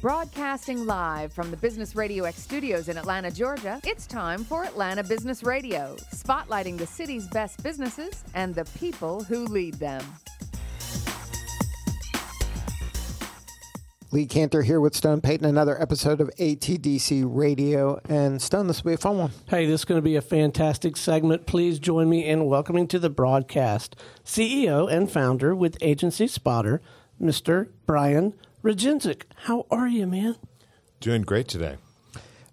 Broadcasting live from the Business Radio X studios in Atlanta, Georgia, it's time for Atlanta Business Radio, spotlighting the city's best businesses and the people who lead them. Lee Kantor here with Stone Payton, another episode of ATDC Radio. And Stone, this will be a fun one. Hey, this is going to be a fantastic segment. Please join me in welcoming to the broadcast CEO and founder with Agency Spotter, Mr. Brian Regienczuk. How are you, man? Doing great today.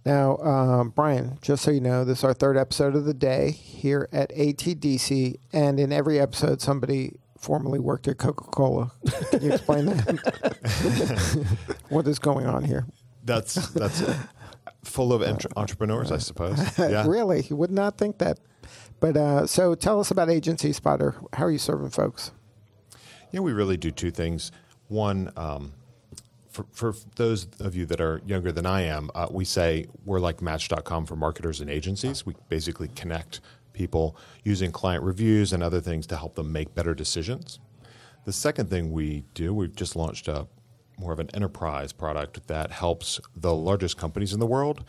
Now, um, Brian, just so you know, this is our third episode of the day here at ATDC. And in every episode, somebody formerly worked at Coca Cola. Can you explain that? what is going on here? That's that's full of entre- entrepreneurs, I suppose. Yeah. really? You would not think that. But uh, so tell us about Agency Spotter. How are you serving folks? Yeah, we really do two things. One, um, for, for those of you that are younger than I am, uh, we say we're like Match.com for marketers and agencies. We basically connect people using client reviews and other things to help them make better decisions. The second thing we do, we've just launched a more of an enterprise product that helps the largest companies in the world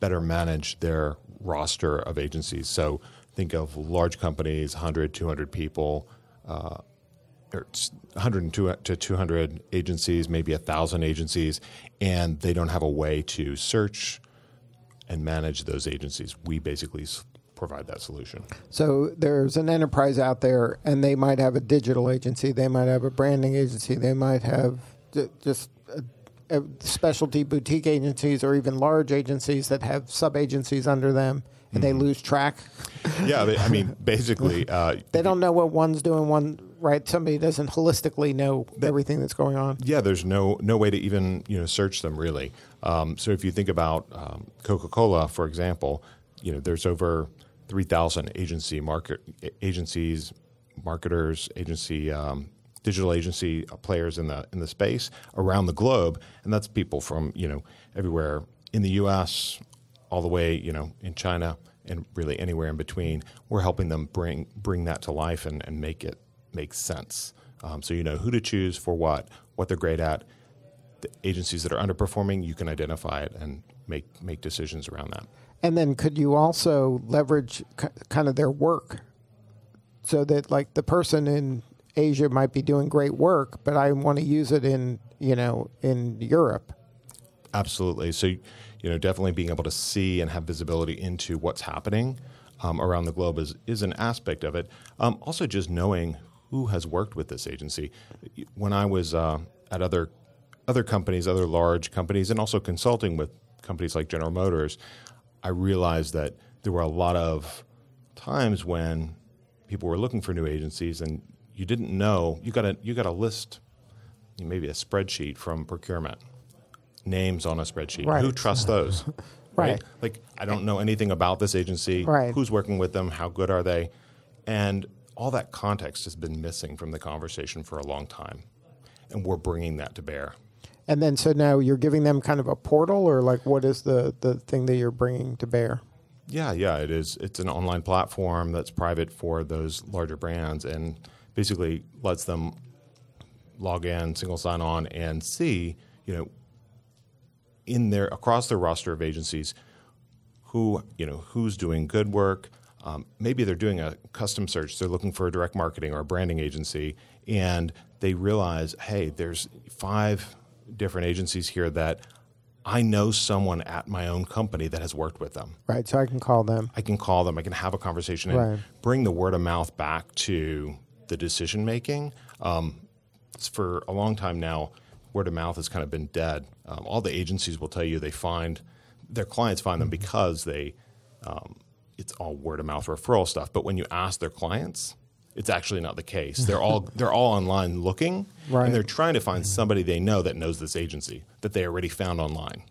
better manage their roster of agencies. So think of large companies, 100, 200 people, uh, or 100 to 200 agencies, maybe a thousand agencies, and they don't have a way to search and manage those agencies. We basically provide that solution. So there's an enterprise out there, and they might have a digital agency, they might have a branding agency, they might have just specialty boutique agencies, or even large agencies that have sub agencies under them, and mm-hmm. they lose track. Yeah, I mean, basically, uh, they don't know what one's doing. One right, somebody doesn't holistically know that, everything that's going on. Yeah, there's no no way to even you know search them really. Um, so if you think about um, Coca Cola, for example, you know there's over three thousand agency market agencies, marketers, agency. Um, digital agency players in the in the space around the globe, and that's people from you know everywhere in the U.S. all the way you know in China and really anywhere in between. We're helping them bring bring that to life and, and make it make sense. Um, so you know who to choose for what, what they're great at. The agencies that are underperforming, you can identify it and make make decisions around that. And then could you also leverage c- kind of their work so that like the person in Asia might be doing great work, but I want to use it in, you know, in Europe. Absolutely. So, you know, definitely being able to see and have visibility into what's happening um, around the globe is, is an aspect of it. Um, also, just knowing who has worked with this agency. When I was uh, at other other companies, other large companies, and also consulting with companies like General Motors, I realized that there were a lot of times when people were looking for new agencies, and you didn't know you got a you got a list, maybe a spreadsheet from procurement, names on a spreadsheet. Right. Who trusts those? right. right. Like I don't know anything about this agency. Right. Who's working with them? How good are they? And all that context has been missing from the conversation for a long time. And we're bringing that to bear. And then, so now you're giving them kind of a portal, or like what is the, the thing that you're bringing to bear? Yeah, yeah, it is. It's an online platform that's private for those larger brands and basically lets them log in, single sign on, and see, you know, in their across their roster of agencies, who you know who's doing good work, um, maybe they're doing a custom search, they're looking for a direct marketing or a branding agency, and they realize, hey, there's five different agencies here that I know someone at my own company that has worked with them. Right, so I can call them. I can call them, I can have a conversation and right. bring the word of mouth back to the decision making. Um, for a long time now, word of mouth has kind of been dead. Um, all the agencies will tell you they find their clients find them because they um, it's all word of mouth referral stuff. But when you ask their clients, it's actually not the case. They're all they're all online looking, right. and they're trying to find somebody they know that knows this agency that they already found online,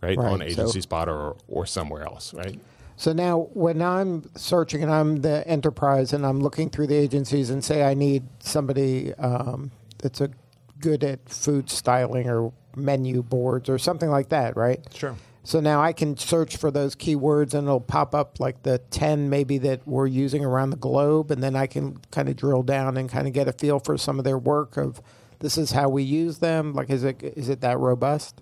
right, right. on Agency so, Spotter or, or somewhere else, right. So now, when I'm searching and I'm the enterprise and I'm looking through the agencies and say I need somebody um, that's a good at food styling or menu boards or something like that, right? Sure. So now I can search for those keywords and it'll pop up like the 10 maybe that we're using around the globe. And then I can kind of drill down and kind of get a feel for some of their work of this is how we use them? Like, is it is it that robust?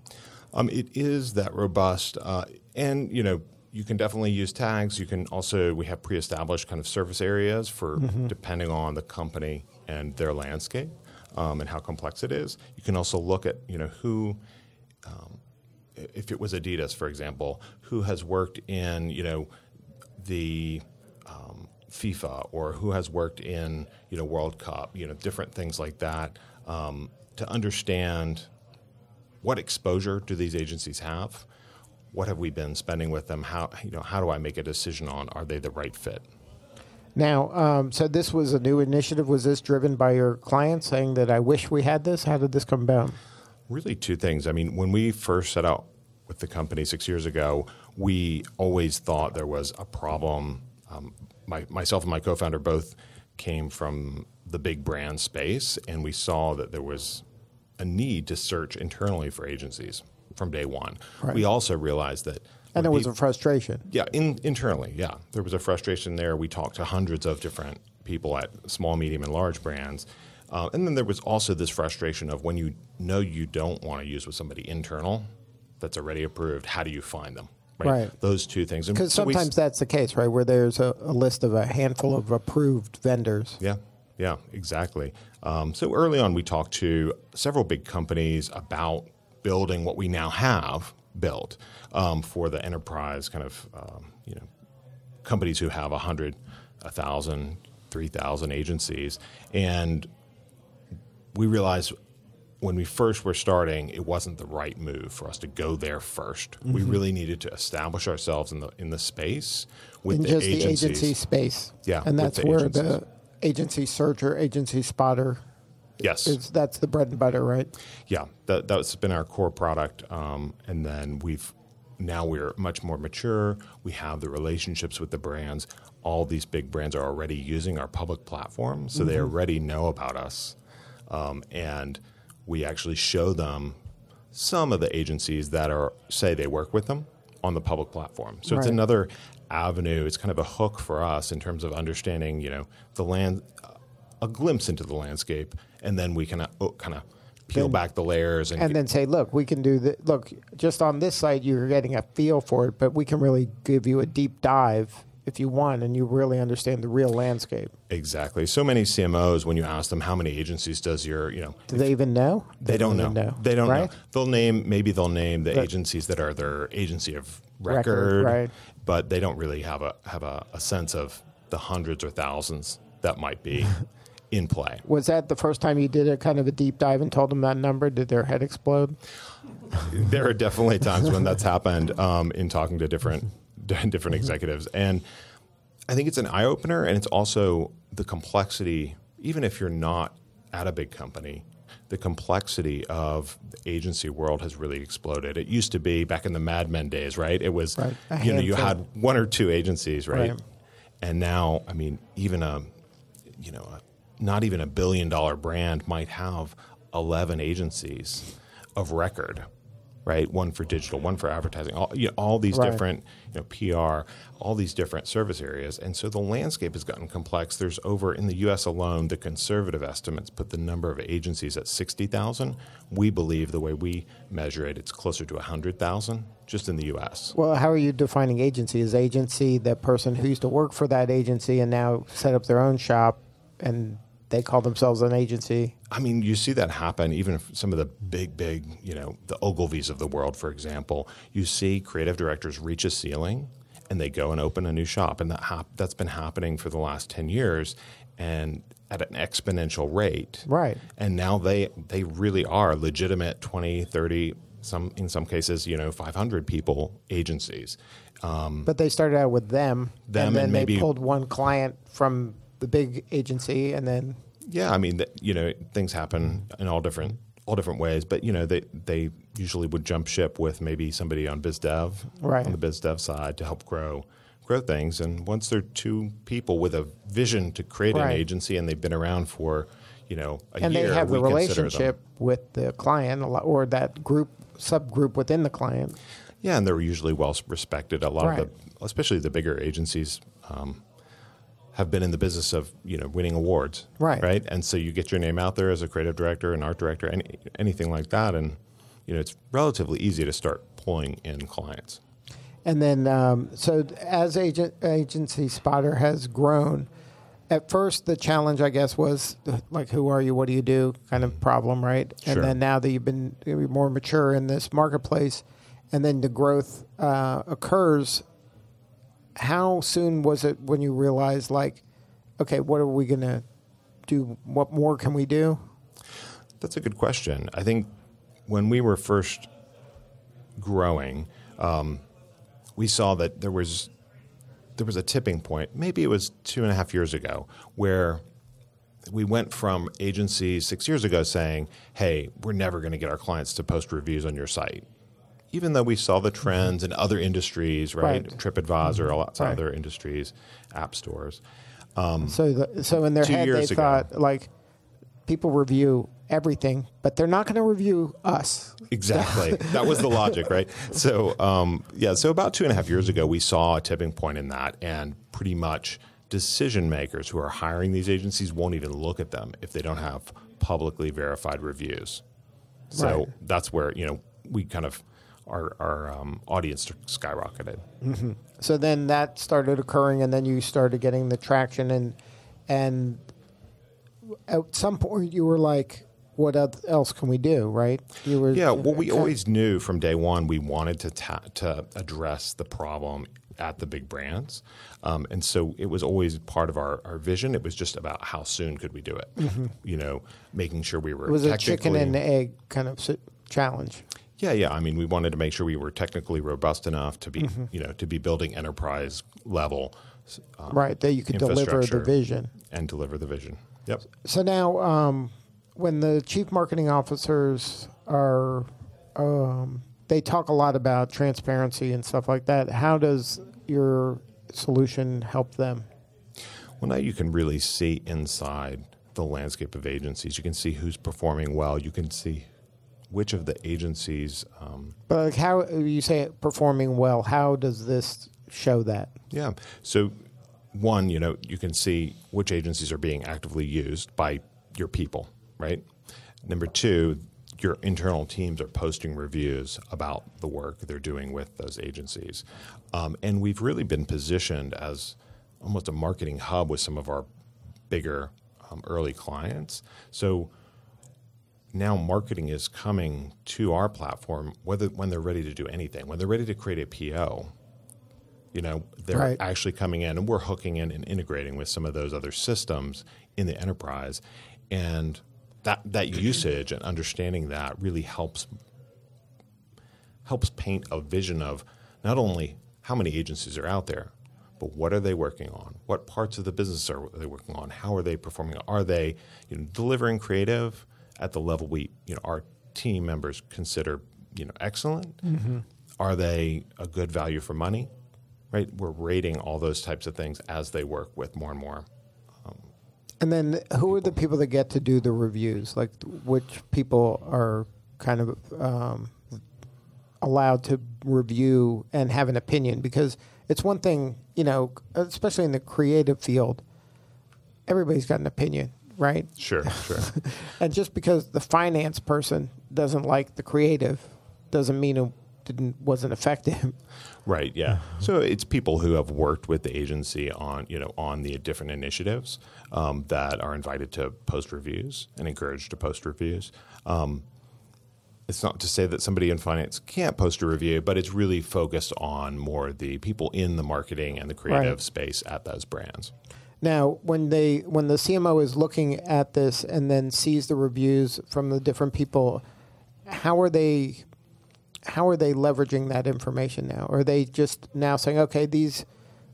Um, it is that robust, uh, and you know you can definitely use tags. You can also we have pre-established kind of service areas for depending on the company and their landscape um, and how complex it is. You can also look at you know who. Um, if it was Adidas, for example, who has worked in you know the um, FIFA or who has worked in you know World Cup, you know different things like that, um, to understand what exposure do these agencies have, what have we been spending with them, how you know how do I make a decision on are they the right fit? Now, um, so this was a new initiative. Was this driven by your client saying that I wish we had this? How did this come about? Really, two things. I mean, when we first set out with the company six years ago, we always thought there was a problem. Um, my, myself and my co-founder both came from the big brand space, and we saw that there was a need to search internally for agencies from day one. Right. We also realized that And there was a frustration. yeah, in, internally, yeah. There was a frustration there. We talked to hundreds of different people at small, medium, and large brands. Uh, and then there was also this frustration of when you know you don't want to use with somebody internal that's already approved, how do you find them? Right. Those two things. Because so we sometimes that's the case, right? Where there's a, a list of a handful of approved vendors. Yeah, yeah, exactly. Um, so early on, we talked to several big companies about building what we now have built um, for the enterprise kind of um, you know companies who have a hundred, a thousand, three thousand agencies, and we realized when we first were starting, it wasn't the right move for us to go there 1st We Mm-hmm. really needed to establish ourselves in the in the space with in the just agencies. the agency space. Yeah, And that's the where agencies. the agency searcher, agency spotter yes, is that's the bread and butter, right? Yeah, that, that's been our core product, um, and then we've now we're much more mature. We have the relationships with the brands. All these big brands are already using our public platform, so they already know about us, um, and we actually show them some of the agencies that are say they work with them on the public platform. So it's another avenue. It's kind of a hook for us in terms of understanding, you know, the land, a glimpse into the landscape, and then we can uh, oh, kind of peel Then- back the layers and, And then say, look, we can do the look just on this site. You're getting a feel for it, but we can really give you a deep dive if you want, and you really understand the real landscape. exactly. So many CMOs, when you ask them how many agencies does your, you know, Do they even know? they don't know. even They don't right? know. They'll name maybe they'll name the agencies that are their agency of Record, record, right. but they don't really have a have a, a sense of the hundreds or thousands that might be in play. Was that the first time you did a kind of a deep dive and told them that number? Did their head explode? there are definitely times when that's happened um, in talking to different different mm-hmm. executives, and I think it's an eye opener, and it's also the complexity. Even if you're not at a big company, the complexity of the agency world has really exploded. It used to be back in the Mad Men days, right? It was Right. You know you had one or two agencies, right? Right. And now, I mean, even a you know, a, not even a billion dollar brand might have 11 agencies of record, right? One for digital, one for advertising, all, you know, all these Right. different, you know, PR, all these different service areas. And so the landscape has gotten complex. There's over in the US alone, the conservative estimates put the number of agencies at 60,000. We believe the way we measure it, it's closer to 100,000 just in the US. Well, how are you defining agency? Is agency the person who used to work for that agency and now set up their own shop and they call themselves an agency? I mean, you see that happen even if some of the big, big, you know, the Ogilvies of the world, for example. You see creative directors reach a ceiling and they go and open a new shop. And that hap- that's been happening for the last 10 years and at an exponential rate. Right. And now they, they really are legitimate 20, 30, some, in some cases, you know, 500 people agencies. Um, But they started out with them, Them and then and they maybe- pulled one client from the big agency, and then Yeah, I mean, you know, things happen in all different all different ways, but you know, they they usually would jump ship with maybe somebody on biz dev Right. on the biz dev side to help grow grow things. And once they're two people with a vision to create an agency and they've been around for you know a year. and year, they have the we consider them- relationship with the client a lot, or that group subgroup within the client. Yeah, and they're usually well respected. A lot Right. of the, especially the bigger agencies, um, have been in the business of you know winning awards, Right. Right, and so you get your name out there as a creative director, an art director, any, anything like that, and you know it's relatively easy to start pulling in clients. And then, um, so as agent, agency spotter has grown, at first the challenge, I guess, was like, who are you? What do you do? Kind of problem, right? Sure. And then now that you've been more mature in this marketplace, and then the growth uh, occurs. How soon was it when you realized, like, okay, what are we going to do? What more can we do? That's a good question. I think when we were first growing, um, we saw that there was there was a tipping point. Maybe it was two and a half years ago, where we went from agencies six years ago saying, "Hey, we're never going to get our clients to post reviews on your site." Even though we saw the trends in other industries, right? Right. TripAdvisor, lots of Right. other industries, app stores. So, the, so in their head, they ago. thought like people review everything, but they're not going to review us. Exactly. that was the logic, right? So, um, yeah, so about two and a half years ago, we saw a tipping point in that, and pretty much decision makers who are hiring these agencies won't even look at them if they don't have publicly verified reviews. So Right. that's where, you know, we kind of, our, our um, audience skyrocketed. So then that started occurring, and then you started getting the traction, and and at some point you were like, "What else can we do?" Right? You were Yeah, well, we always knew from day one we wanted to ta- to address the problem at the big brands, um, and so it was always part of our, our vision. It was just about how soon could we do it. You know, making sure we were It was a chicken and egg kind of challenge. Yeah, yeah. I mean, we wanted to make sure we were technically robust enough to be Mm-hmm. you know to be building enterprise level um, Right, that you could deliver the vision. and deliver the vision. Yep. So now, um, when the chief marketing officers are, um, they talk a lot about transparency and stuff like that. How does your solution help them? Well, now you can really see inside the landscape of agencies. You can see who's performing well. You can see which of the agencies. Um, But like how you say performing well? How does this show that? yeah. So, one, you know, you can see which agencies are being actively used by your people, right? Number two, your internal teams are posting reviews about the work they're doing with those agencies. Um, and we've really been positioned as almost a marketing hub with some of our bigger um, early clients. So, now marketing is coming to our platform whether when they're ready to do anything. When they're ready to create a po you know they're Right. actually coming in and we're hooking in and integrating with some of those other systems in the enterprise. And that that usage and understanding that really helps helps paint a vision of not only how many agencies are out there but what are they working on? What parts of the business are they working on? How are they performing? Are they you know, delivering creative at the level we you know our team members consider you know excellent are they a good value for money? Right? We're rating all those types of things as they work with more and more And then who are the people that get to do the reviews? Like which people are kind of um, allowed to review and have an opinion? Because it's one thing, you know, especially in the creative field, everybody's got an opinion, right? sure sure And just because the finance person doesn't like the creative doesn't mean it didn't wasn't effective. Right. Yeah. So it's people who have worked with the agency on you know on the different initiatives um, that are invited to post reviews and encouraged to post reviews. Um, it's not to say that somebody in finance can't post a review, but it's really focused on more the people in the marketing and the creative Right. space at those brands. Now, when they when the CMO is looking at this and then sees the reviews from the different people, how are they how are they leveraging that information now? Are they just now saying, okay, these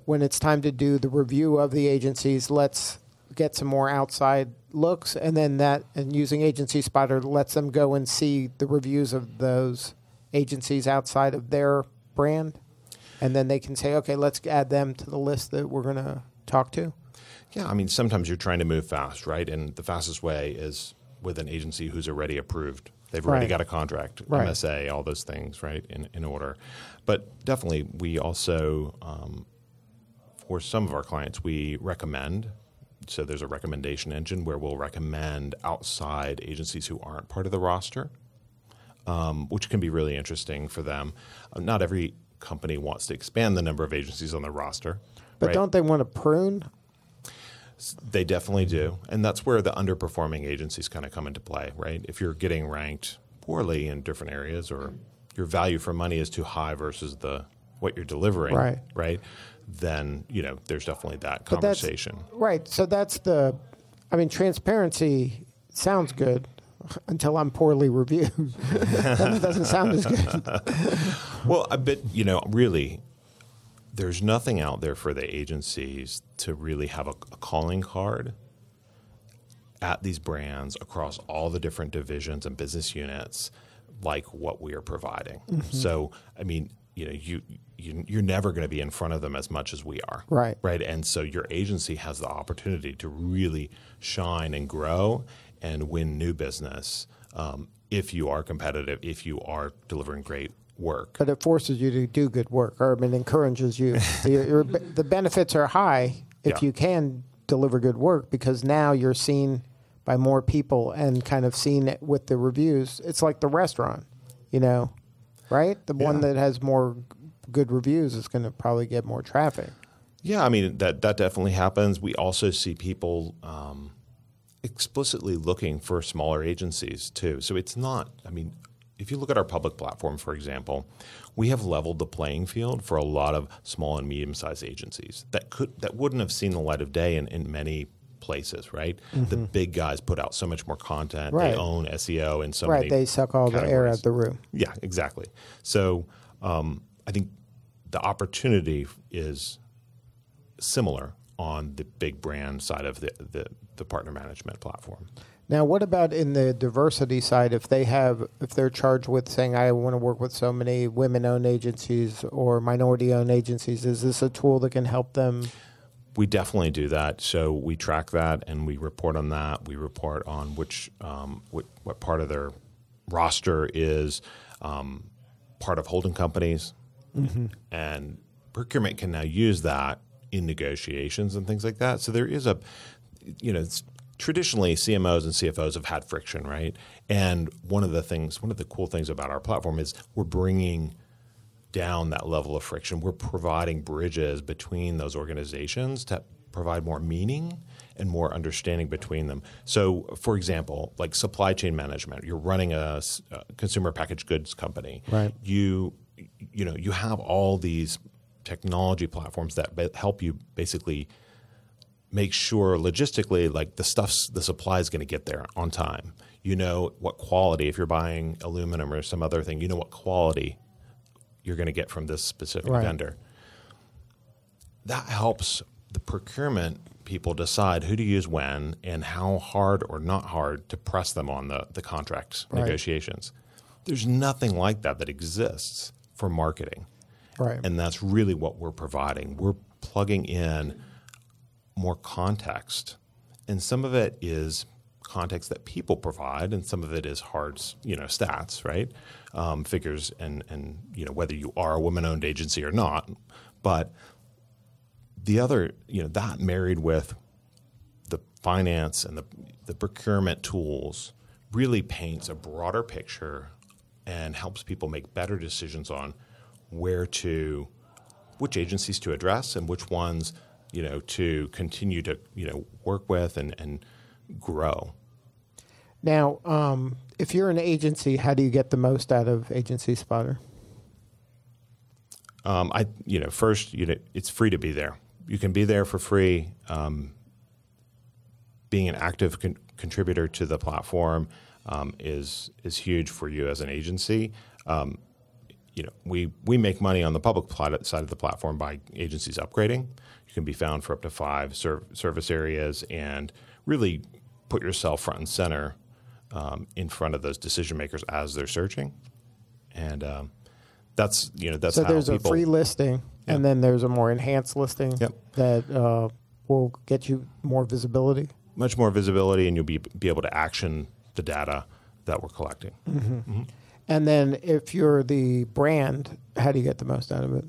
when it's time to do the review of the agencies, let's get some more outside looks, and then that and using Agency Spotter lets them go and see the reviews of those agencies outside of their brand, and then they can say, okay, let's add them to the list that we're to talk to. Yeah, I mean, sometimes you're trying to move fast, right? And the fastest way is with an agency who's already approved. They've already Right. got a contract, Right. MSA, all those things, right, in, in order. But definitely, we also, um, for some of our clients, we recommend. So there's a recommendation engine where we'll recommend outside agencies who aren't part of the roster, um, which can be really interesting for them. Not every company wants to expand the number of agencies on their roster. But right? don't they want to prune? They definitely do. And that's where the underperforming agencies kind of come into play, right? If you're getting ranked poorly in different areas or your value for money is too high versus the what you're delivering, Right. right? Then, you know, there's definitely that conversation. Right. So that's the, I mean, transparency sounds good until I'm poorly reviewed. then it doesn't sound as good. Well, I bet, you know, really, there's nothing out there for the agencies to really have a, a calling card at these brands across all the different divisions and business units like what we are providing. Mm-hmm. So, I mean, you know, you, you you're never going to be in front of them as much as we are. Right. Right. And so your agency has the opportunity to really shine and grow and win new business um, if you are competitive, if you are delivering great work. But it forces you to do good work, or I mean, encourages you. your, your, the benefits are high if Yeah. you can deliver good work because now you're seen by more people and kind of seen it with the reviews. It's like the restaurant, you know, right? The one that has more good reviews is going to probably get more traffic. Yeah, I mean that that definitely happens. We also see people um, explicitly looking for smaller agencies too. So it's not. I mean, if you look at our public platform, for example, we have leveled the playing field for a lot of small and medium sized agencies that could that wouldn't have seen the light of day in, in many places. Right, the big guys put out so much more content. Mm-hmm. Right. They own SEO and so right. They suck all the air out of the room. Yeah, exactly. So um, I think the opportunity is similar on the big brand side of the, the, the partner management platform. Now, what about in the diversity side? If they have, if they're charged with saying, "I want to work with so many women-owned agencies or minority-owned agencies," is this a tool that can help them? We definitely do that. So we track that and we report on that. We report on which um, what, what part of their roster is um, part of holding companies, and procurement can now use that in negotiations and things like that. So there is a, you know, it's, traditionally CMOs and CFOs have had friction, right? And one of the things, one of the cool things about our platform is we're bringing down that level of friction. We're providing bridges between those organizations to provide more meaning and more understanding between them. So, for example, like supply chain management, you're running a consumer packaged goods company. Right. You, you know, you have all these technology platforms that help you basically make sure logistically like the stuff's the supply is going to get there on time you know what quality if you're buying aluminum or some other thing you know what quality you're going to get from this specific Right. vendor that helps the procurement people decide who to use when and how hard or not hard to press them on the, the contract Right. negotiations there's nothing like that that exists for marketing Right. and that's really what we're providing. We're plugging in more context. And some of it is context that people provide, and some of it is hard, you know, stats, right? Um, figures, and and you know whether you are a woman-owned agency or not. But the other, you know, that married with the finance and the the procurement tools really paints a broader picture and helps people make better decisions on where to which agencies to address and which ones you know to continue to you know work with and and grow Now, um, if you're an agency, how do you get the most out of Agency Spotter? um, I you know first you know it's free to be there you can be there for free um, being an active con- contributor to the platform um, is is huge for you as an agency. Um, you know, we we make money on the public side of the platform by agencies upgrading. You can be found for up to five serv- service areas and really put yourself front and center um, in front of those decision makers as they're searching. And um, that's you know that's so there's people a free listing, and then there's a more enhanced listing Yep. that uh, will get you more visibility. much more visibility, and you'll be be able to action the data that we're collecting. And then if you're the brand, how do you get the most out of it?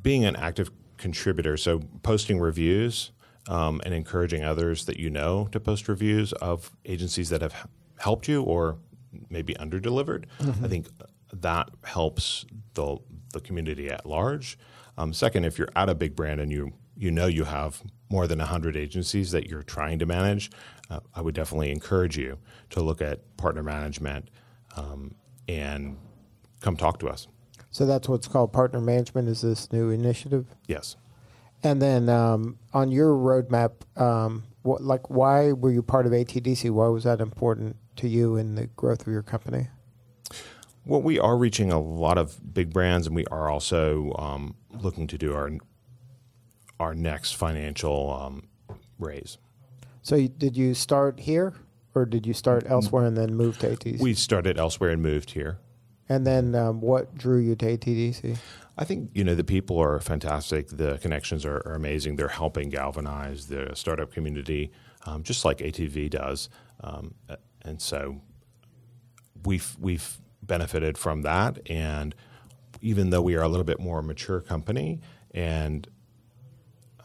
being an active contributor. So posting reviews um, and encouraging others that you know to post reviews of agencies that have helped you or maybe underdelivered. I think that helps the the community at large. Um, second, if you're at a big brand and you you know you have more than 100 agencies that you're trying to manage, uh, I would definitely encourage you to look at partner management um, and come talk to us. So that's what's called partner management. Is this new initiative? Yes. And then um, on your roadmap, um, what, like why were you part of ATDC? Why was that important to you in the growth of your company? Well, we are reaching a lot of big brands, and we are also um, looking to do our our next financial um, raise. So you, did you start here, or did you start elsewhere and then move to ATDC? We started elsewhere and moved here. And then um, what drew you to ATDC? I think you know the people are fantastic. The connections are, are amazing. They're helping galvanize the startup community, um, just like ATV does. Um, and so we've we've benefited from that. And even though we are a little bit more mature company, and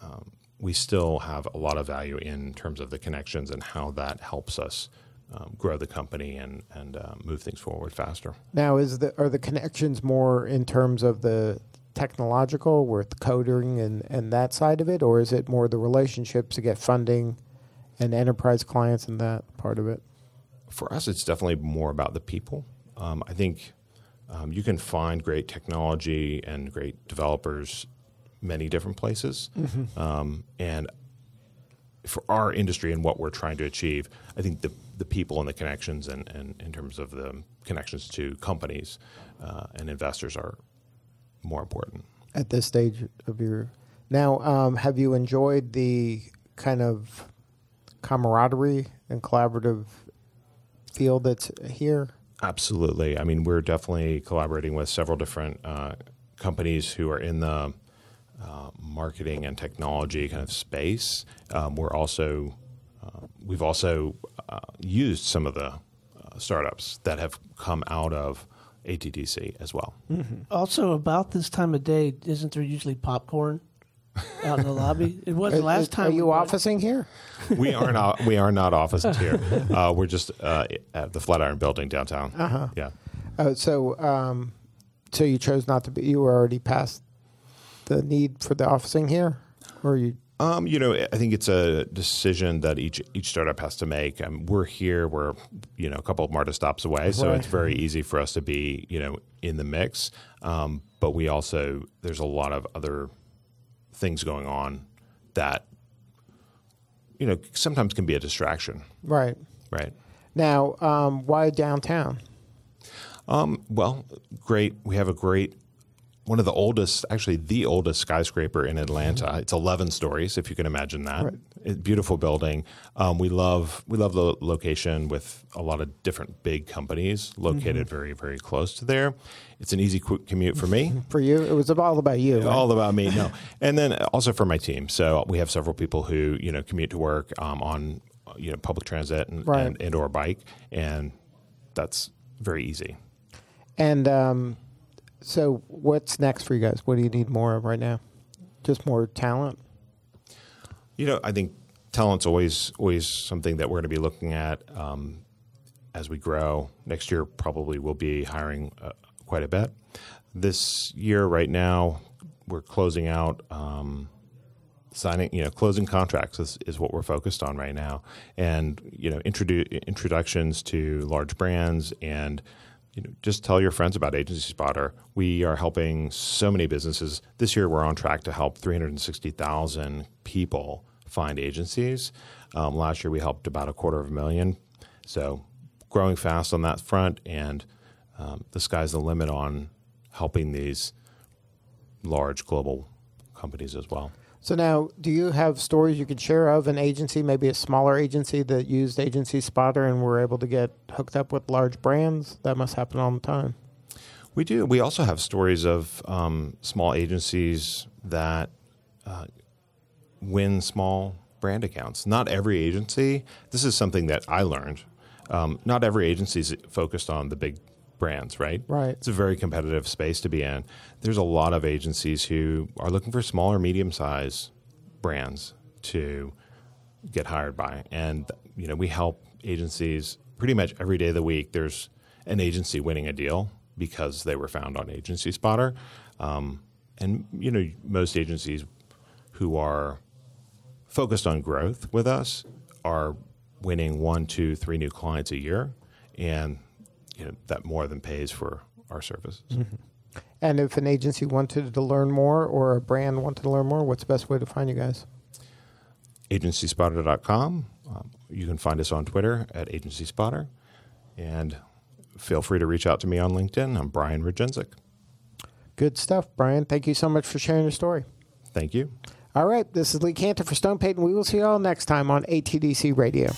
um, we still have a lot of value in terms of the connections and how that helps us um, grow the company and and uh, move things forward faster. Now, is the are the connections more in terms of the technological, with coding and, and that side of it, or is it more the relationships to get funding and enterprise clients and that part of it? for us, it's definitely more about the people. Um, I think um, you can find great technology and great developers many different places. Um, and for our industry and what we're trying to achieve, I think the, the people and the connections and, and in terms of the connections to companies uh, and investors are more important. at this stage of your now um, have you enjoyed the kind of camaraderie and collaborative feel that's here Absolutely. I mean, we're definitely collaborating with several different uh, companies who are in the uh, marketing and technology kind of space. Um, we're also we've also uh, used some of the uh, startups that have come out of ATDC as well. Also, about this time of day, isn't there usually popcorn out in the lobby? It wasn't Are- last time. are you we officing here we are not we are not officed here. Uh, we're just uh, at the Flatiron Building downtown. Uh-huh. Yeah. uh, so um, so you chose not to be you were already past the need for the officing here or you Um, you know, I think it's a decision that each each startup has to make. Um, we're here. We're you know a couple of MARTA stops away, so it's very easy for us to be you know in the mix. Um, but we also there's a lot of other things going on that you know sometimes can be a distraction, right right? now um, why downtown Um, well, great. We have a great one of the oldest, actually the oldest skyscraper in Atlanta. It's 11 stories, if you can imagine that. Right. It- beautiful building. Um, we love we love the location with a lot of different big companies located very very close to there. It's an easy quick commute for me. for you it was all about you right? All about me, no. And then also for my team. So we have several people who you know commute to work um, on you know public transit and, Right. and and or bike, and that's very easy. And um, so, what's next for you guys? What do you need more of right now? Just more talent. You know, I think talent's always always something that we're going to be looking at um, as we grow. Next year, probably we'll be hiring uh, quite a bit. This year, right now, we're closing out. Um, signing you know closing contracts is, is what we're focused on right now and you know introdu- introductions to large brands and you know just tell your friends about agency spotter. We are helping so many businesses. This year we're on track to help 360000 people find agencies. Um, last year we helped about a quarter of a million. So growing fast on that front and um, the sky's the limit on helping these large global companies as well So now, do you have stories you could share of an agency, maybe a smaller agency that used Agency Spotter and were able to get hooked up with large brands? That must happen all the time. We do. We also have stories of um, small agencies that uh, win small brand accounts. Not every agency. This is something that I learned. Um, not every agency is focused on the big brands, right? Right. It's a very competitive space to be in. There's a lot of agencies who are looking for small or medium size brands to get hired by. And, you know, we help agencies pretty much every day of the week. There's an agency winning a deal because they were found on Agency Spotter. Um, and, you know, most agencies who are focused on growth with us are winning one, two, three new clients a year. And you know, that more than pays for our services. And if an agency wanted to learn more or a brand wanted to learn more, what's the best way to find you guys? AgencySpotter.com. Um, you can find us on Twitter at Agency Spotter. And feel free to reach out to me on LinkedIn. I'm Brian Regienczuk. Good stuff, Brian. Thank you so much for sharing your story. Thank you. All right, this is Lee Kantor for Stone Payton. We will see you all next time on ATDC Radio.